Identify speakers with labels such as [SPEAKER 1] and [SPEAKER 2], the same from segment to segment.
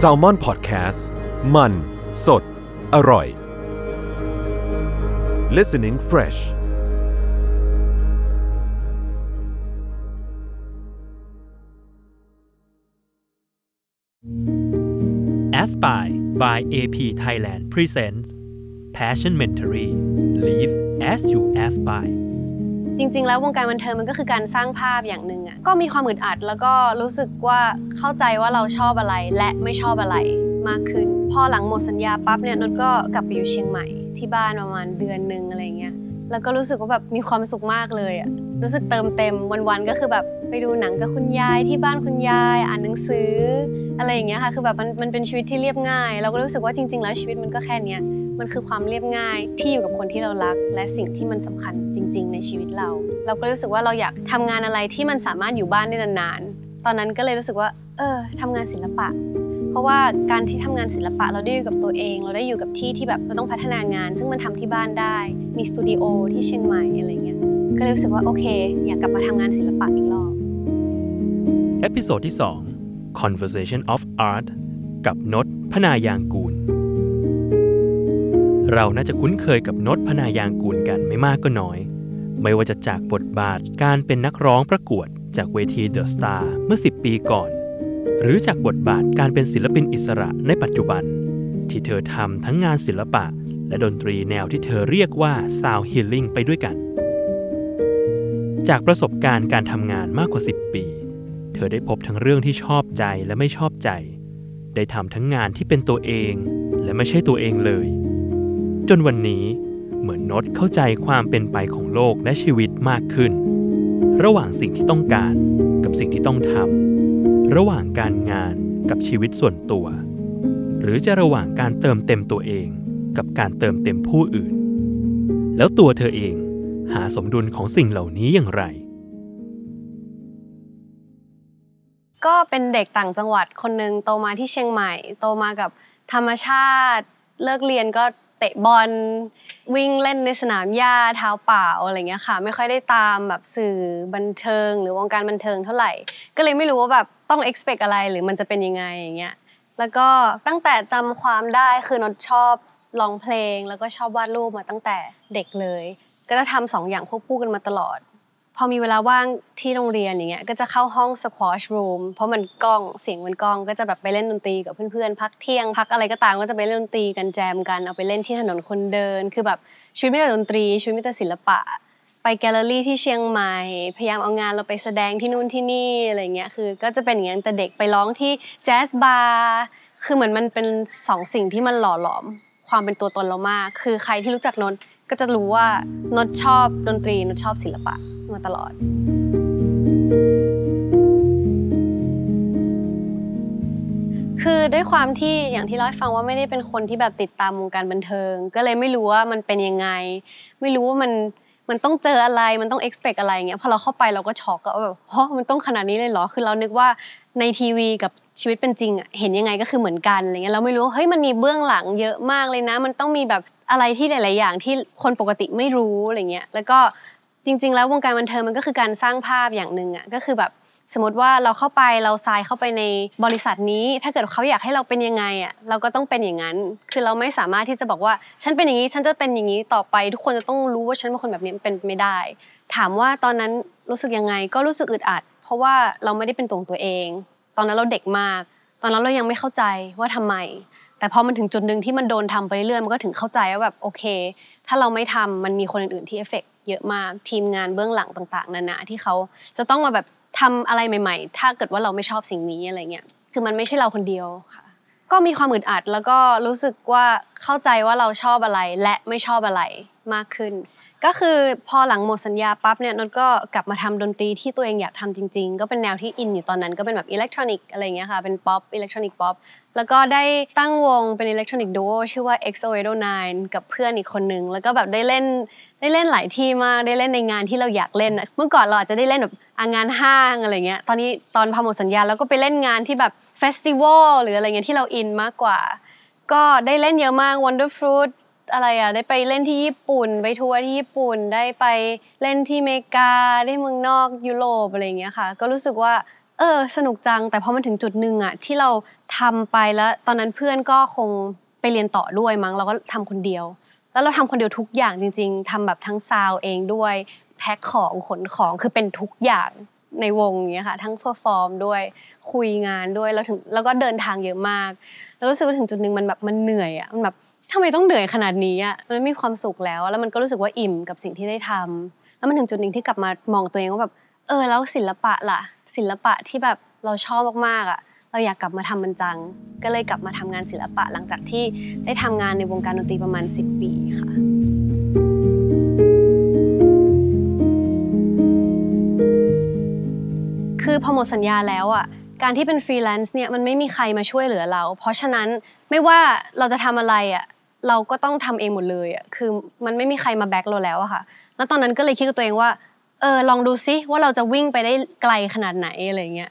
[SPEAKER 1] s a l ม o n PODCAST มัน สด อร่อย listening fresh
[SPEAKER 2] Aspire by AP Thailand presents Passion Mentory Live as you aspire
[SPEAKER 3] จริง ๆ แล้ววงการบันเทิงมันก็คือการสร้างภาพอย่างหนึ่งอะก็มีความอึดอัดแล้วก็รู้สึกว่าเข้าใจว่าเราชอบอะไรและไม่ชอบอะไรมากขึ้น พอหลังหมดสัญญาปั๊บเนี่ยนนก็กลับไปอยู่เชียงใหม่ที่บ้านประมาณเดือนหนึ่งอะไรเงี้ยแล้วก็รู้สึกว่าแบบมีความสุขมากเลยอะรู้สึกเติมเต็มวันๆก็คือแบบไปดูหนังกับคุณยายที่บ้านคุณยาย อ่านหนังสือ อะไรอย่างเงี้ยค่ะคือแบบมันมันเป็นชีวิตที่เรียบง่าย เราก็รู้สึกว่าจริง ๆ แล้วชีวิตมันก็แค่เนี้ย มันคือความเรียบง่ายที่อยู่กับคนที่เรารัก และสิ่งที่มันสำคัญจริง ๆ ในชีวิตเรา เราก็รู้สึกว่าเราอยากทำงานอะไรที่มันสามารถอยู่บ้านได้นานๆ ตอนนั้นก็เลยรู้สึกว่า เออทำงานศิลปะ เพราะว่าการที่ทำงานศิลปะเราได้อยู่กับตัวเอง เราได้อยู่กับที่ที่แบบเราต้องพัฒนางาน ซึ่งมันทำที่บ้านได้ มีสตูดิโอที่เชียงใหม่อะไรเงี้ยก็เลยรู้สึกว่าโอเค อยากกลับมาทำงานศิลปะอีกรอบ
[SPEAKER 2] episode ที่ 2 Conversation of Art กับนศพนายางกูล เราน่าจะคุ้นเคยกับนศพนายางกูลกันไม่มากก็น้อย ไม่ว่าจะจากบทบาทการเป็นนักร้องประกวดจากเวทีเดอะสตาร์เมื่อ 10 ปีก่อน หรือจากบทบาทการเป็นศิลปินอิสระในปัจจุบัน ที่เธอทำทั้งงานศิลปะ และดนตรีแนวที่เธอเรียกว่า Sound Healing ไปด้วยกัน จากประสบการณ์การทำงานมากกว่า 10 ปี เธอได้พบทั้งเรื่องที่ชอบใจและไม่ชอบใจ ได้ทำทั้งงานที่เป็นตัวเอง และไม่ใช่ตัวเองเลย จนวันนี้เหมือนนดเข้าใจความเป็นไปของโลกและชีวิตมากขึ้น ระหว่างสิ่งที่ต้องการกับสิ่งที่ต้องทำระหว่างการงานกับชีวิตส่วนตัว หรือจะระหว่างการเติมเต็มตัวเองกับการเติมเต็มผู้อื่น แล้วตัวเธอเองหาสมดุลของสิ่งเหล่านี้อย่างไร
[SPEAKER 3] ก็เป็นเด็กต่างจังหวัดคนหนึ่งโตมาที่เชียงใหม่ โตมากับธรรมชาติ เลิกเรียนก็ เตะบอลวิ่งเล่นในสนามหญ้าเท้าเปล่าอะไรเงี้ยค่ะ ไม่ค่อยได้ตามแบบสื่อบันเทิง หรือวงการบันเทิงเท่าไหร่ ก็เลยไม่รู้ว่าแบบต้อง expect อะไรหรือมันจะเป็นยังไงอย่างเงี้ยแล้วก็ตั้งแต่จำความได้คือนดชอบร้องเพลง แล้วก็ชอบวาดรูปมาตั้งแต่เด็กเลย ก็จะทำสองอย่างควบคู่กันมาตลอด พอมีเวลาว่างที่โรงเรียนอย่างเงี้ยก็จะเข้าห้อง squash room เพราะมันกล้องเสียงมันกล้องก็จะแบบไปเล่นดนตรีกับเพื่อนๆพักเที่ยงพักอะไรก็ตามก็จะไปเล่นดนตรีกันแจมกันเอาไปเล่นที่ถนนคนเดิน คือแบบชีวิตมีแต่ดนตรีชีวิตมีแต่ศิลปะ ไปแกลเลอรี่ที่เชียงใหม่พยายามเอางานเราไปแสดงที่นู่นที่นี่อะไรเงี้ยคือก็จะเป็นอย่างเงี้ยแต่เด็กไปร้องที่แจ๊สบาร์คือเหมือนมันเป็นสองสิ่งที่มันหล่อหลอมความเป็นตัวตนเรามาก คือใครที่รู้จักนนท์ ก็จะรู้ว่านนท์ชอบดนตรีนนท์ชอบศิลปะมาตลอด คือด้วยความที่อย่างที่เล่าให้ฟังว่าไม่ได้เป็นคนที่แบบติดตามวงการบันเทิง ก็เลยไม่รู้ว่ามันเป็นยังไง ไม่รู้ว่ามันมันต้องเจออะไรมันต้อง expect อะไรเงี้ยพอเราเข้าไปเราก็ช็อกอะว่าแบบฮะมันต้องขนาดนี้เลยเหรอคือเรานึกว่าในทีวีกับชีวิตเป็นจริงอะเห็นยังไงก็คือเหมือนกันอะไรเงี้ยเราไม่รู้เฮ้ยมันมีเบื้องหลังเยอะมากเลยนะ มันต้องมีแบบ อะไรที่หลาย ๆ อย่างที่คนปกติไม่รู้อะไรเงี้ยแล้วก็จริง ๆ แล้ววงการบันเทิงมันก็คือการสร้างภาพอย่างหนึ่งอะก็คือแบบสมมติว่าเราเข้าไปเราทรายเข้าไปในบริษัทนี้ ถ้าเกิดเขาอยากให้เราเป็นยังไงอะเราก็ต้องเป็นอย่างนั้น คือเราไม่สามารถที่จะบอกว่า ฉันเป็นอย่างนี้ฉันจะเป็นอย่างนี้ต่อไป ทุกคนจะต้องรู้ว่าฉันเป็นคนแบบนี้เป็นไม่ได้ ถามว่าตอนนั้นรู้สึกยังไงก็รู้สึกอึดอัด เพราะว่าเราไม่ได้เป็นตัวของตัวเอง ตอนนั้นเราเด็กมาก ตอนนั้นเรายังไม่เข้าใจว่าทำไม แต่พอมันถึงจุดหนึ่งที่มันโดนทำไปเรื่อยๆมันก็ถึงเข้าใจว่าแบบโอเค ถ้าเราไม่ทำมันมีคนอื่นๆที่เอฟเฟกเยอะมากทีมงานเบื้องหลังต่างๆนานาที่เขาจะต้องมาแบบทำอะไรใหม่ ๆ ถ้าเกิดว่าเราไม่ชอบสิ่งนี้อะไรเงี้ยคือมันไม่ใช่เราคนเดียวค่ะ ก็มีความอึดอัดแล้วก็รู้สึกว่า เข้าใจว่าเราชอบอะไรและไม่ชอบอะไรมากขึ้น ก็คือพอหลังหมดสัญญาปั๊บเนี่ยนดก็กลับมาทำดนตรีที่ตัวเองอยากทำจริง ๆ ก็เป็นแนวที่อินอยู่ตอนนั้นก็เป็นแบบ electronic อะไรเงี้ยค่ะเป็น pop electronic popแล้วก็ได้ตั้งวงเป็น electronic duo ชื่อว่า XO809 กับเพื่อนอีกคนนึง แล้วก็แบบได้เล่นได้เล่นหลายที่มากได้เล่นในงานที่เราอยากเล่นเมื่อก่อนเราอาจจะได้เล่นแบบงานห้างอะไรเงี้ยตอนนี้ตอนพอหมดสัญญาแล้วก็ไปเล่นงานที่แบบ festival หรืออะไรเงี้ยที่เราอินมากกว่า ก็ได้เล่นเยอะมาก Wonderfruit อะไรอะได้ไปเล่นที่ญี่ปุ่น ไปทัวร์ที่ญี่ปุ่นได้ไปเล่นที่เมกาได้เมืองนอกยุโรปอะไรอย่างเงี้ยค่ะ ก็รู้สึกว่าเออสนุกจัง แต่พอมันถึงจุดหนึ่งอะที่เราทำไปแล้วตอนนั้นเพื่อนก็คงไปเรียนต่อด้วยมั้งเราก็ทำคนเดียว แล้วเราทำคนเดียวทุกอย่างจริง ๆทำแบบทั้งซาวเองด้วยแพ็คของขนของคือเป็นทุกอย่าง ในวงอย่างเงี้ยค่ะ ทั้ง perform ด้วยคุยงานด้วยแล้วถึงแล้วก็เดินทางเยอะมาก แล้วรู้สึกว่าถึงจุดหนึ่งมันแบบมันเหนื่อยอะมันแบบทำไมต้องเหนื่อยขนาดนี้อะมันไม่มีความสุขแล้ว แล้วมันก็รู้สึกว่าอิ่มกับสิ่งที่ได้ทำแล้วมันถึงจุดหนึ่งที่กลับมามองตัวเองว่าแบบเออแล้วศิลปะล่ะ ศิลปะที่แบบเราชอบมากๆอะเราอยากกลับมาทำมันจัง ก็เลยกลับมาทำงานศิลปะหลังจากที่ได้ทำงานในวงการดนตรีประมาณ 10 ปีค่ะ พอหมดสัญญาแล้วอะการที่เป็นฟรีแลนซ์เนี่ยมันไม่มีใครมาช่วยเหลือเรา เพราะฉะนั้นไม่ว่าเราจะทำอะไรอะเราก็ต้องทำเองหมดเลยอะคือมันไม่มีใครมาแบ็กเราแล้วอะค่ะ แล้วตอนนั้นก็เลยคิดกับตัวเองว่าเออลองดูซิว่าเราจะวิ่งไปได้ไกลขนาดไหนอะไรเงี้ย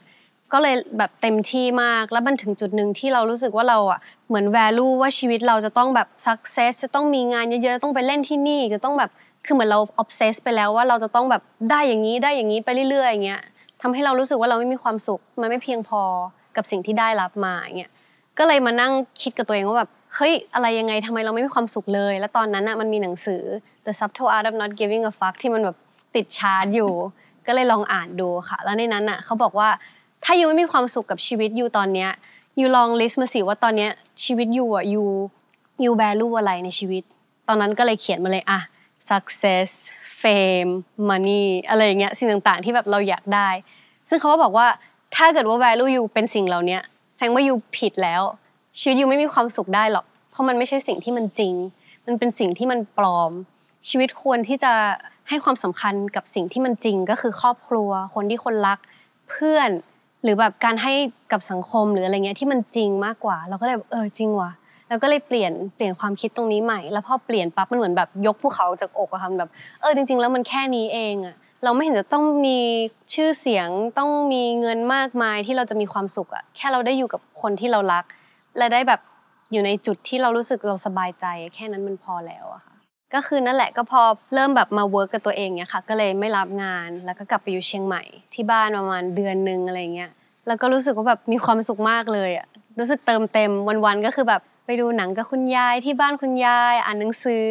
[SPEAKER 3] ก็เลยแบบเต็มที่มากแล้วมันถึงจุดหนึ่งที่เรารู้สึกว่าเราอะเหมือน value ว่าชีวิตเราจะต้องแบบ success จะต้องมีงานเยอะๆต้องไปเล่นที่นี่จะต้องแบบคือเหมือนเรา obsess ไปแล้วว่าเราจะต้องแบบได้อย่างนี้ได้อย่างนี้ไปเรื่อยๆอย่างเงี้ย ทำให้เรารู้สึกว่าเราไม่มีความสุข มันไม่เพียงพอกับสิ่งที่ได้รับมาเงี้ยก็เลยมานั่งคิดกับตัวเองว่าแบบเฮ้ยอะไรยังไงทำไมเราไม่มีความสุขเลย แล้วตอนนั้นอะมันมีหนังสือ The Subtle Art of Not Giving a Fuck ที่มันแบบติดชาร์จอยู่ ก็เลยลองอ่านดูค่ะ แล้วในนั้นอะเขาบอกว่าถ้ายูไม่มีความสุขกับชีวิตยูตอนเนี้ยยูลองลิสต์มาสิว่าตอนเนี้ยชีวิตยูอะยูยูแวลูอะไรในชีวิต ตอนนั้นก็เลยเขียนมาเลยอะ success fame money อะไรอย่างเงี้ยสิ่งต่างๆ ที่แบบเราอยากได้ ซึ่งเขาก็บอกว่าถ้าเกิดว่า value ยูเป็นสิ่งเหล่านี้แสดงว่ายูผิดแล้ว ชีวิตยูไม่มีความสุขได้หรอก เพราะมันไม่ใช่สิ่งที่มันจริง มันเป็นสิ่งที่มันปลอม ชีวิตควรที่จะให้ความสำคัญกับสิ่งที่มันจริงก็คือครอบครัว คนที่คนรักเพื่อน หรือแบบการให้กับสังคมหรืออะไรเงี้ยที่มันจริงมากกว่า เราก็เลยเออจริงว่ะ แล้วก็เลยเปลี่ยนเปลี่ยนความคิดตรงนี้ใหม่ แล้วพอเปลี่ยนปั๊บมันเหมือนแบบยกภูเขาออกจากอกอะค่ะแบบเออจริง ๆ แล้วมันแค่นี้เองอะเราไม่เห็นจะต้องมีชื่อเสียงต้องมีเงินมากมายที่เราจะมีความสุขอะแค่เราได้อยู่กับคนที่เรารัก และได้แบบอยู่ในจุดที่เรารู้สึกเราสบายใจ แค่นั้นมันพอแล้วอะค่ะก็คือนั่นแหละก็พอเริ่มแบบมาเวิร์กกับตัวเองเนี่ยค่ะ ก็เลยไม่รับงานแล้วก็กลับไปอยู่เชียงใหม่ ที่บ้านประมาณเดือนนึงอะไรเงี้ยแล้วก็รู้สึกว่าแบบมีความสุขมากเลยอะรู้สึกเติมเต็มวันๆก็คือแบบ ไปดูหนังกับคุณยายที่บ้านคุณยายอ่านหนังสือ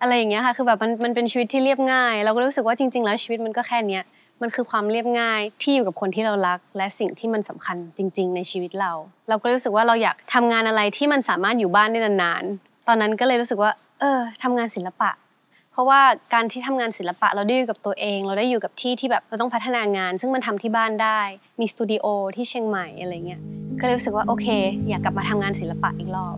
[SPEAKER 3] อะไรอย่างเงี้ยค่ะ คือแบบมันมันเป็นชีวิตที่เรียบง่าย เราก็รู้สึกว่าจริง ๆ แล้วชีวิตมันก็แค่เนี้ยมันคือความเรียบง่ายที่อยู่กับคนที่เรารัก และสิ่งที่มันสำคัญจริง ๆ ในชีวิตเรา เราก็รู้สึกว่าเราอยากทำงานอะไรที่มันสามารถอยู่บ้านได้นานๆ ตอนนั้นก็เลยรู้สึกว่า เออทำงานศิลปะ เพราะว่าการที่ทำงานศิลปะเราได้อยู่กับตัวเอง เราได้อยู่กับที่ที่แบบเราต้องพัฒนางาน ซึ่งมันทำที่บ้านได้ มีสตูดิโอที่เชียงใหม่อะไรเงี้ยก็เลยรู้สึกว่าโอเค อยากกลับมาทำงานศิลปะอีกรอบ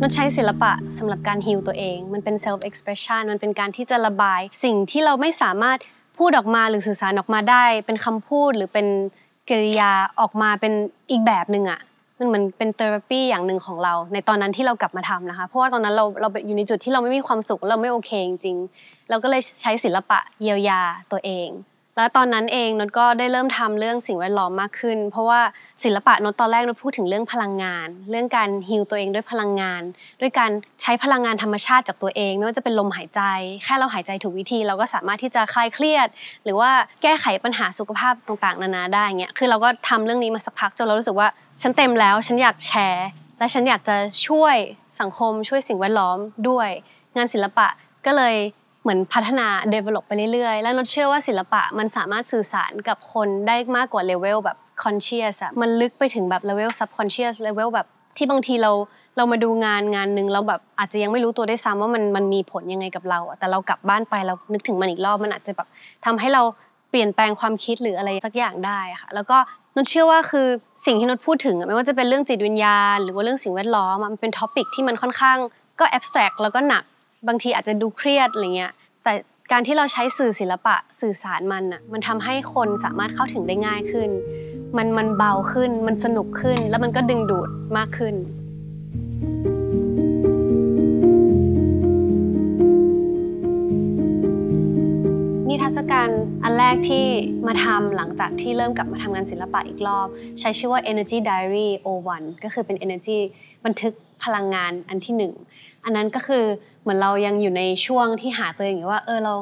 [SPEAKER 3] นดใช้ศิลปะสำหรับการฮิลตัวเอง มันเป็น self expression มันเป็นการที่จะระบาย สิ่งที่เราไม่สามารถพูดออกมาหรือสื่อสารออกมาได้ เป็นคำพูดหรือเป็นกริยาออกมาเป็นอีกแบบหนึ่งอะ มันเหมือนเป็นเทอราปีอย่างหนึ่งของเรา ในตอนนั้นที่เรากลับมาทำนะคะ เพราะว่าตอนนั้นเราเราอยู่ในจุดที่เราไม่มีความสุขเราไม่โอเคจริงๆเราก็เลยใช้ศิลปะเยียวยาตัวเอง แล้วตอนนั้นเองนดก็ได้เริ่มทำเรื่องสิ่งแวดล้อมมากขึ้น เพราะว่าศิลปะนดตอนแรกนดพูดถึงเรื่องพลังงาน เรื่องการ heal ตัวเองด้วยพลังงาน ด้วยการใช้พลังงานธรรมชาติจากตัวเอง ไม่ว่าจะเป็นลมหายใจ แค่เราหายใจถูกวิธี เราก็สามารถที่จะคลายเครียด หรือว่าแก้ไขปัญหาสุขภาพต่างๆ นานาได้เงี้ยคือเราก็ทำเรื่องนี้มาสักพักจนเรารู้สึกว่าฉันเต็มแล้วฉันอยากแชร์ และฉันอยากจะช่วยสังคมช่วยสิ่งแวดล้อมด้วย งานศิลปะก็เลย เหมือนพัฒนา develop ไปเรื่อยๆ แล้วนดเชื่อว่าศิลปะมันสามารถสื่อสารกับคนได้มากกว่าเลเวลแบบ conscious อะมันลึกไปถึงแบบเลเวล subconscious เลเวลแบบที่บางทีเราเรามาดูงานงานหนึ่งเราแบบอาจจะยังไม่รู้ตัวด้วยซ้ำว่ามันมันมีผลยังไงกับเราอะแต่เรากลับบ้านไปเรานึกถึงมันอีกรอบมันอาจจะแบบทำให้เราเปลี่ยนแปลงความคิดหรืออะไรสักอย่างได้ค่ะแล้วก็นดเชื่อว่าคือสิ่งที่นดพูดถึงไม่ว่าจะเป็นเรื่องจิตวิญญาณ หรือว่าเรื่องสิ่งแวดล้อมมันเป็น topic ที่มันค่อนข้างก็ abstract แล้วก็หนัก บางทีอาจจะดูเครียดอะไรเงี้ยแต่การที่เราใช้สื่อศิลปะสื่อสารมันอะมันทำให้คนสามารถเข้าถึงได้ง่ายขึ้น มันมันเบาขึ้นมันสนุกขึ้น แล้วมันก็ดึงดูดมากขึ้นนิทรรศการอันแรกที่มาทำหลังจากที่เริ่มกลับมาทำงานศิลปะอีกรอบ ใช้ชื่อว่า Energy Diary 01ก็คือเป็น Energy บันทึกพลังงานอันที่หนึ่งอันนั้นก็คือเหมือนเรายังอยู่ในช่วงที่หาตัวเองอยู่ว่าเออเรา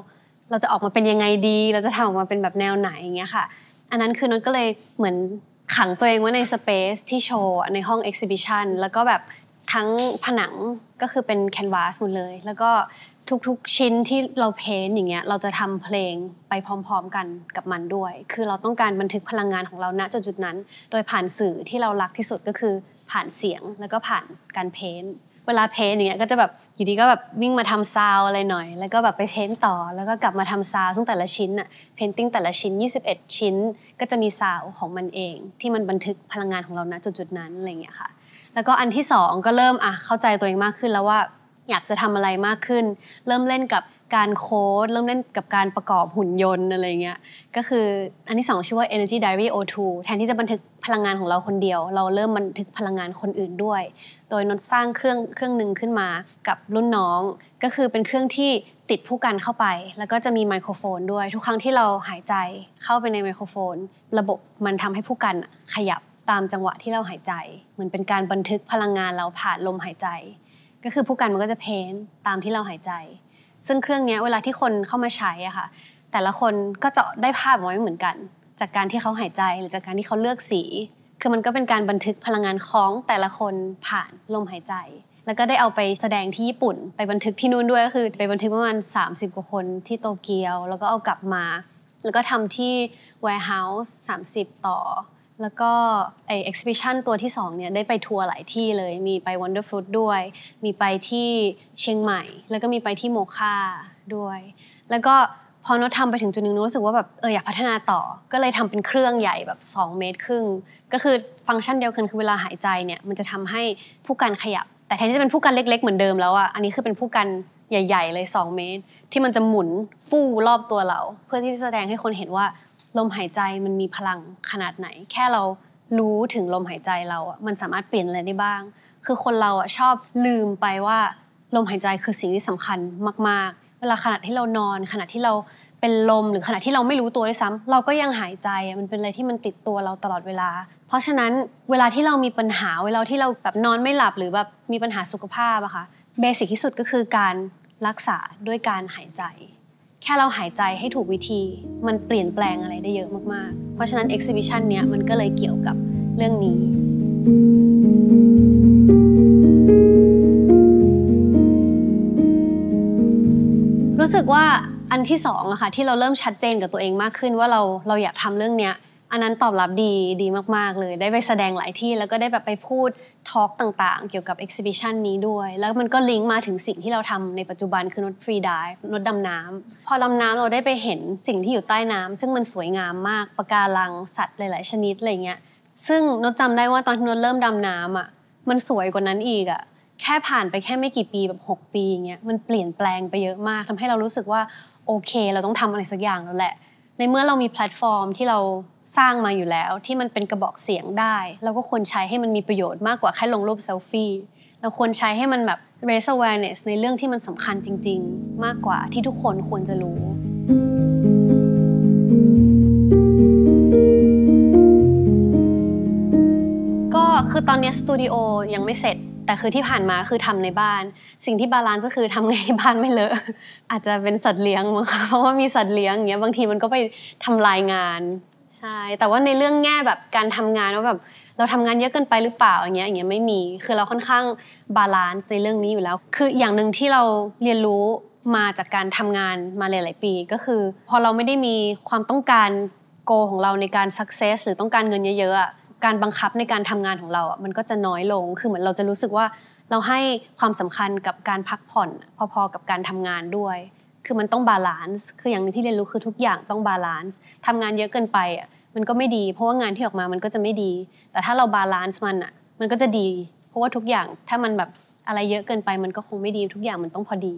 [SPEAKER 3] เราจะออกมาเป็นยังไงดี เราจะทำออกมาเป็นแบบแนวไหนอย่างเงี้ยค่ะ อันนั้นคือนนก็เลยเหมือนขังตัวเองไว้ในสเปซที่โชว์ในห้องเอ็กซิบิชันแล้วก็แบบทั้งผนังก็คือเป็นแคนวาสหมดเลย แล้วก็ทุกๆชิ้นที่เราเพ้นอย่างเงี้ยเราจะทำเพลงไปพร้อม ๆ กันกับมันด้วย คือเราต้องการบันทึกพลังงานของเราณจุดๆนั้น โดยผ่านสื่อที่เรารักที่สุดก็คือผ่านเสียงแล้วก็ผ่านการเพ้น เวลาเพ้นอย่างเงี้ยก็จะแบบอยู่ดีก็แบบวิ่งมาทำซาวอะไรหน่อย แล้วก็แบบไป paint ต่อแล้วก็กลับมาทำซาวซึ่งแต่ละชิ้นอะ painting แต่ละชิ้น 21 ชิ้น ก็จะมีซาวของมันเอง ที่มันบันทึกพลังงานของเราณจุดๆนั้นอะไรอย่างเงี้ยค่ะแล้วก็อันที่สองก็เริ่มอะเข้าใจตัวเองมากขึ้นแล้วว่าอยากจะทำอะไรมากขึ้น เริ่มเล่นกับการโค้ด เริ่มเล่นกับการประกอบหุ่นยนต์อะไรเงี้ย ก็คืออันที่สองชื่อว่า Energy Diary O2 แทนที่จะบันทึกพลังงานของเราคนเดียว เราเริ่มบันทึกพลังงานคนอื่นด้วย โดยนนสร้างเครื่องเครื่องหนึ่งขึ้นมากับรุ่นน้อง ก็คือเป็นเครื่องที่ติดผู้กันเข้าไป แล้วก็จะมีไมโครโฟนด้วย ทุกครั้งที่เราหายใจเข้าไปในไมโครโฟน ระบบมันทำให้ผู้กันขยับตามจังหวะที่เราหายใจ เหมือนเป็นการบันทึกพลังงานเราผ่านลมหายใจ ก็คือผู้กันมันก็จะเพ้นตามที่เราหายใจ ซึ่งเครื่องนี้เวลาที่คนเข้ามาใช้อะค่ะแต่ละคนก็จะได้ภาพออกมาไม่เหมือนกัน จากการที่เขาหายใจหรือจากการที่เขาเลือกสี คือมันก็เป็นการบันทึกพลังงานของแต่ละคนผ่านลมหายใจ แล้วก็ได้เอาไปแสดงที่ญี่ปุ่น ไปบันทึกที่นู่นด้วยก็คือ ไปบันทึกประมาณ 30 กว่าคนที่โตเกียว แล้วก็เอากลับมา แล้วก็ทำที่ warehouse 30 ต่อ แล้วก็ไอ exhibition ตัวที่2เนี่ยได้ไปทัวร์หลายที่เลย มีไป Wonder Fruit ด้วย มีไปที่เชียงใหม่ แล้วก็มีไปที่โมคาด้วย แล้วก็พอโน้ตทำไปถึงจุดหนึ่งโน้ตรู้สึกว่าแบบเอออยากพัฒนาต่อ ก็เลยทำเป็นเครื่องใหญ่แบบ 2 เมตรครึ่ง ก็คือฟังก์ชันเดียวกันคือเวลาหายใจเนี่ยมันจะทำให้ผู้กันขยับ แต่แทนที่จะเป็นผู้กันเล็ก ๆ เหมือนเดิมแล้วอะอันนี้คือเป็นผู้กันใหญ่ ๆ เลย 2 เมตร ที่มันจะหมุนฟู่รอบตัวเรา เพื่อที่จะแสดงให้คนเห็นว่าลมหายใจมันมีพลังขนาดไหน แค่เรารู้ถึงลมหายใจเราอะมันสามารถเปลี่ยนอะไรได้บ้าง คือคนเราอะชอบลืมไปว่าลมหายใจคือสิ่งที่สำคัญมาก ๆ เวลาขณะที่เรานอนขณะที่เรา เป็นลมหรือขณะที่เราไม่รู้ตัวด้วยซ้ำเราก็ยังหายใจมันเป็นอะไรที่มันติดตัวเราตลอดเวลา เพราะฉะนั้นเวลาที่เรามีปัญหาเวลาที่เราแบบนอนไม่หลับหรือแบบมีปัญหาสุขภาพอะค่ะเบสิกที่สุดก็คือการรักษาด้วยการหายใจ แค่เราหายใจให้ถูกวิธี มันเปลี่ยนแปลงอะไรได้เยอะมากๆ เพราะฉะนั้น exhibition เนี้ยมันก็เลยเกี่ยวกับเรื่องนี้รู้สึกว่า อันที่สองอะค่ะที่เราเริ่มชัดเจนกับตัวเองมากขึ้นว่าเราเราอยากทำเรื่องเนี้ยอันนั้นตอบรับดีดีมากๆเลย ได้ไปแสดงหลายที่แล้วก็ได้แบบไปพูด talk ต่างๆ เกี่ยวกับ exhibition นี้ด้วย แล้วมันก็ลิงก์มาถึงสิ่งที่เราทำในปัจจุบันคือนด freedive นดดำน้ำพอดำน้ำเราได้ไปเห็นสิ่งที่อยู่ใต้น้ำซึ่งมันสวยงามมากปะการังสัตว์หลาย ๆ ชนิดอะไรเงี้ยซึ่งนดจำได้ว่าตอนที่นดเริ่มดำน้ำอะมันสวยกว่านั้นอีกอะ แค่ผ่านไปแค่ไม่กี่ปีแบบ 6 ปีอย่างเงี้ยมันเปลี่ยนแปลงไปเยอะมากทำให้เรารู้สึกว่าโอเค เราต้องทำอะไรสักอย่างแล้วแหละ ในเมื่อเรามีแพลตฟอร์มที่เราสร้างมาอยู่แล้ว ที่มันเป็นกระบอกเสียงได้ เราก็ควรใช้ให้มันมีประโยชน์มากกว่าแค่ลงรูปเซลฟี่เราควรใช้ให้มันแบบ raise awareness ในเรื่องที่มันสำคัญจริง ๆ มากกว่าที่ทุกคนควรจะรู้ ก็คือตอนนี้สตูดิโอยังไม่เสร็จ แต่คือที่ผ่านมาคือทำในบ้าน สิ่งที่ balance ก็คือทำไงให้บ้านไม่เลอะอาจจะเป็นสัตว์เลี้ยงมั้งคะเพราะว่ามีสัตว์เลี้ยงเงี้ยบางทีมันก็ไปทำลายงานใช่แต่ว่าในเรื่องแง่แบบการทำงานว่าแบบเราทำงานเยอะเกินไปหรือเปล่าอย่างเงี้ยอย่างเงี้ยไม่มีคือเราค่อนข้าง balance ในเรื่องนี้อยู่แล้ว คืออย่างหนึ่งที่เราเรียนรู้มาจากการทำงานมาหลาย ๆ ปีก็คือ พอเราไม่ได้มีความต้องการgoal ของเราในการ success หรือต้องการเงินเยอะๆอะ การบังคับในการทำงานของเราอะมันก็จะน้อยลงคือเหมือนเราจะรู้สึกว่าเราให้ความสำคัญกับการพักผ่อน พอๆกับการทำงานด้วย คือมันต้อง balance คืออย่างหนึงที่เรียนรู้คือทุกอย่างต้อง balance ทำงานเยอะเกินไปอะมันก็ไม่ดี เพราะว่างานที่ออกมามันก็จะไม่ดี แต่ถ้าเรา balance มันอะมันก็จะดี เพราะว่าทุกอย่างถ้ามันแบบอะไรเยอะเกินไปมันก็คงไม่ดีทุกอย่างมันต้องพอดี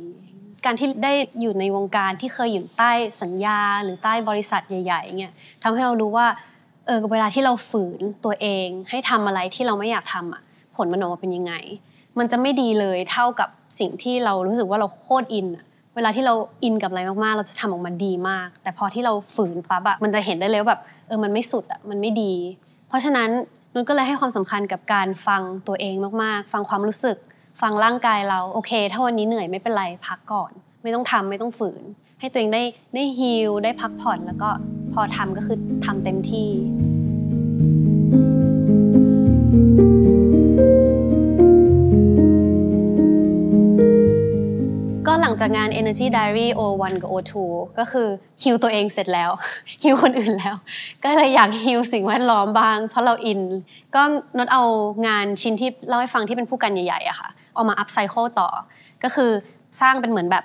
[SPEAKER 3] การที่ได้อยู่ในวงการที่เคยอยู่ใต้สัญญา หรือใต้บริษัทใหญ่ๆเงี้ยทำให้เรารู้ว่า ออเวลาที่เราฝืนตัวเอง ให้ทำอะไรที่เราไม่อยากทำอะผลมันออกมาเป็นยังไง มันจะไม่ดีเลยเท่ากับสิ่งที่เรารู้สึกว่าเราโคตรอินเวลาที่เราอินกับอะไรมากๆ เราจะทำออกมาดีมาก แต่พอที่เราฝืนปั๊บอะมันจะเห็นได้เลยว่าแบบเออมันไม่สุดอะมันไม่ดี เพราะฉะนั้นนุ่นก็เลยให้ความสำคัญกับการฟังตัวเองมากๆ ฟังความรู้สึก ฟังร่างกายเราโอเค ถ้าวันนี้เหนื่อยไม่เป็นไรพักก่อน ไม่ต้องทำไม่ต้องฝืน ให้ตัวเองได้ได้ฮีลได้พักผ่อนแล้วก็พอทำก็คือทำเต็มที่ จากงาน Energy Diary O1 กับ O2 ก็คือฮิวตัวเองเสร็จแล้วฮิวคนอื่นแล้ว ก็เลยอยากฮิวสิ่งแวดล้อมบ้าง เพราะเราอิน ก็นดเอางานชิ้นที่เล่าให้ฟังที่เป็นผู้กันใหญ่ๆอะค่ะเอามาอัพไซเคิลต่อ ก็คือสร้างเป็นเหมือนแบบ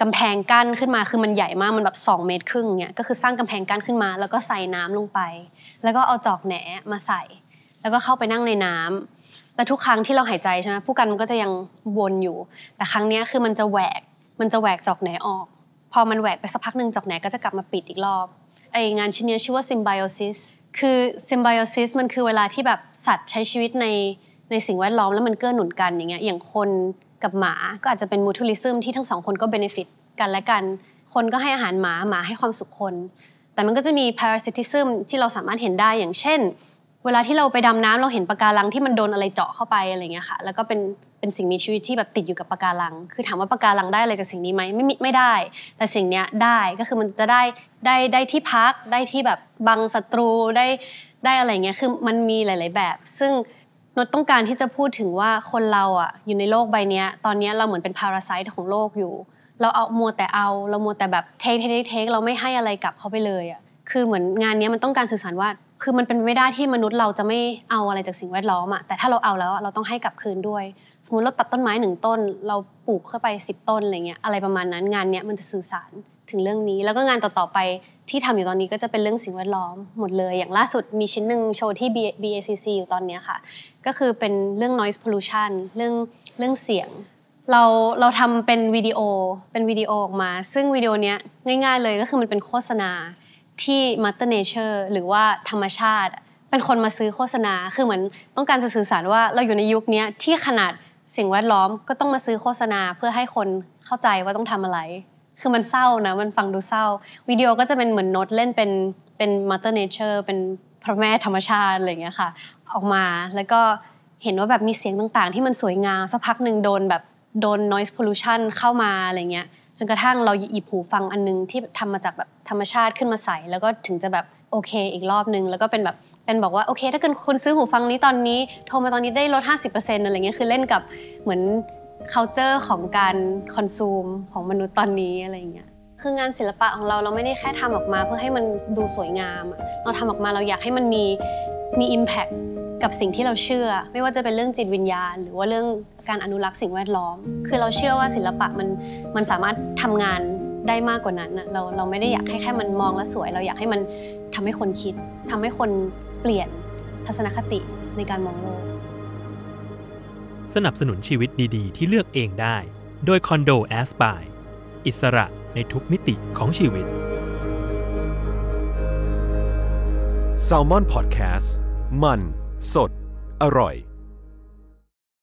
[SPEAKER 3] กำแพงกั้นขึ้นมาคือมันใหญ่มากมันแบบ 2 เมตรครึ่งเนี่ยก็คือสร้างกำแพงกั้นขึ้นมา แล้วก็ใส่น้ำลงไป แล้วก็เอาจอกแหนมาใส่ แล้วก็เข้าไปนั่งในน้ำแล้วทุกครั้งที่เราหายใจใช่ไหมผู้กันมันก็จะยังวนอยู่ แต่ครั้งนี้คือมันจะแหวก มันจะแหวกจอกแหนออก พอมันแหวกไปสักพักหนึ่งจอกแหนก็จะกลับมาปิดอีกรอบไองานชิ้นนี้ชื่อว่า symbiosis คือ symbiosis มันคือเวลาที่แบบสัตว์ใช้ชีวิตในในสิ่งแวดล้อมแล้วมันเกื้อหนุนกันอย่างเงี้ยอย่างคนกับหมาก็อาจจะเป็น mutualism ที่ทั้งสองคนก็ benefit กันและกัน คนก็ให้อาหารหมาหมาให้ความสุขคน แต่มันก็จะมี parasitism ที่เราสามารถเห็นได้อย่างเช่น เวลาที่เราไปดำน้ำเราเห็นปะการังที่มันโดนอะไรเจาะเข้าไปอะไรเงี้ยค่ะ แล้วก็เป็นเป็นสิ่งมีชีวิตที่แบบติดอยู่กับปะการัง คือถามว่าปะการังได้อะไรจากสิ่งนี้ไหมไม่ไม่ได้ แต่สิ่งเนี้ยได้ก็คือมันจะได้ได้ได้ที่พักได้ที่แบบบังศัตรูได้ได้อะไรเงี้ยคือมันมีหลาย ๆ แบบ ซึ่งนดต้องการที่จะพูดถึงว่าคนเราอะอยู่ในโลกใบนี้ตอนนี้เราเหมือนเป็นพาราไซต์ของโลกอยู่ เราเอามัวแต่เอา เรามัวแต่แบบเทคเทคเทคเราไม่ให้อะไรกลับเข้าไปเลยอะคือเหมือนงานเนี้ยมันต้องการสื่อสารว่า คือมันเป็นไม่ได้ที่มนุษย์เราจะไม่เอาอะไรจากสิ่งแวดล้อมอะแต่ถ้าเราเอาแล้วเราต้องให้กลับคืนด้วย สมมติเราตัดต้นไม้หนึ่งต้น เราปลูกเข้าไป 10 ต้นอะไรเงี้ยอะไรประมาณนั้นงานเนี้ยมันจะสื่อสารถึงเรื่องนี้ แล้วก็งานต่อๆไปที่ทำอยู่ตอนนี้ก็จะเป็นเรื่องสิ่งแวดล้อมหมดเลย อย่างล่าสุดมีชิ้นหนึ่งโชว์ที่ B A C C อยู่ตอนเนี้ยค่ะ ก็คือเป็นเรื่อง noise pollution เรื่องเรื่องเสียง เราเราทำเป็นวิดีโอเป็นวิดีโอออกมา ซึ่งวิดีโอเนี้ยง่าย ๆ เลยก็คือมันเป็นโฆษณา ที่ Mother Nature หรือว่าธรรมชาติ เป็นคนมาซื้อโฆษณาคือเหมือนต้องการจะสื่อสารว่าเราอยู่ในยุคนี้ที่ขนาดสิ่งแวดล้อมก็ต้องมาซื้อโฆษณาเพื่อให้คนเข้าใจว่าต้องทำอะไร คือมันเศร้านะมันฟังดูเศร้า วิดีโอก็จะเป็นเหมือนโน้ตเล่นเป็นเป็น Mother Nature เป็นพระแม่ธรรมชาติอะไรอย่างเงี้ยค่ะ ออกมาแล้วก็เห็นว่าแบบมีเสียงต่างๆ ที่มันสวยงามสักพักหนึ่งโดนแบบโดน noise pollution เข้ามาอะไรเงี้ย จนกระทั่งเราหยิบหูฟังอันนึงที่ทำมาจากแบบธรรมชาติขึ้นมาใส่ แล้วก็ถึงจะแบบโอเคอีกรอบนึง แล้วก็เป็นแบบเป็นบอกว่าโอเค ถ้าเกิดคุณซื้อหูฟังนี้ตอนนี้โทรมาตอนนี้ได้ลด 50%อะไรเงี้ยคือเล่นกับเหมือน culture ของการคอนซูมของมนุษย์ตอนนี้อะไรเงี้ยคืองานศิลปะของเราเราไม่ได้แค่ทำออกมาเพื่อให้มันดูสวยงาม เราทำออกมาเราอยากให้มันมีมี impact กับสิ่งที่เราเชื่อ ไม่ว่าจะเป็นเรื่องจิตวิญญาณ หรือว่าเรื่องการอนุรักษ์สิ่งแวดล้อม คือเราเชื่อว่าศิลปะมันมันสามารถทำงานได้มากกว่านั้นน่ะเราเราไม่ได้อยากให้แค่มันมองแล้วสวย เราอยากให้มันทำให้คนคิดทำให้คนเปลี่ยนทัศนคติในการมองโลก
[SPEAKER 2] สนับสนุนชีวิตดีๆ ที่เลือกเองได้ โดยคอนโดแอสปายอิสระในทุกมิติของชีวิต
[SPEAKER 1] s a l m o n PODCAST มัน สด อร่อย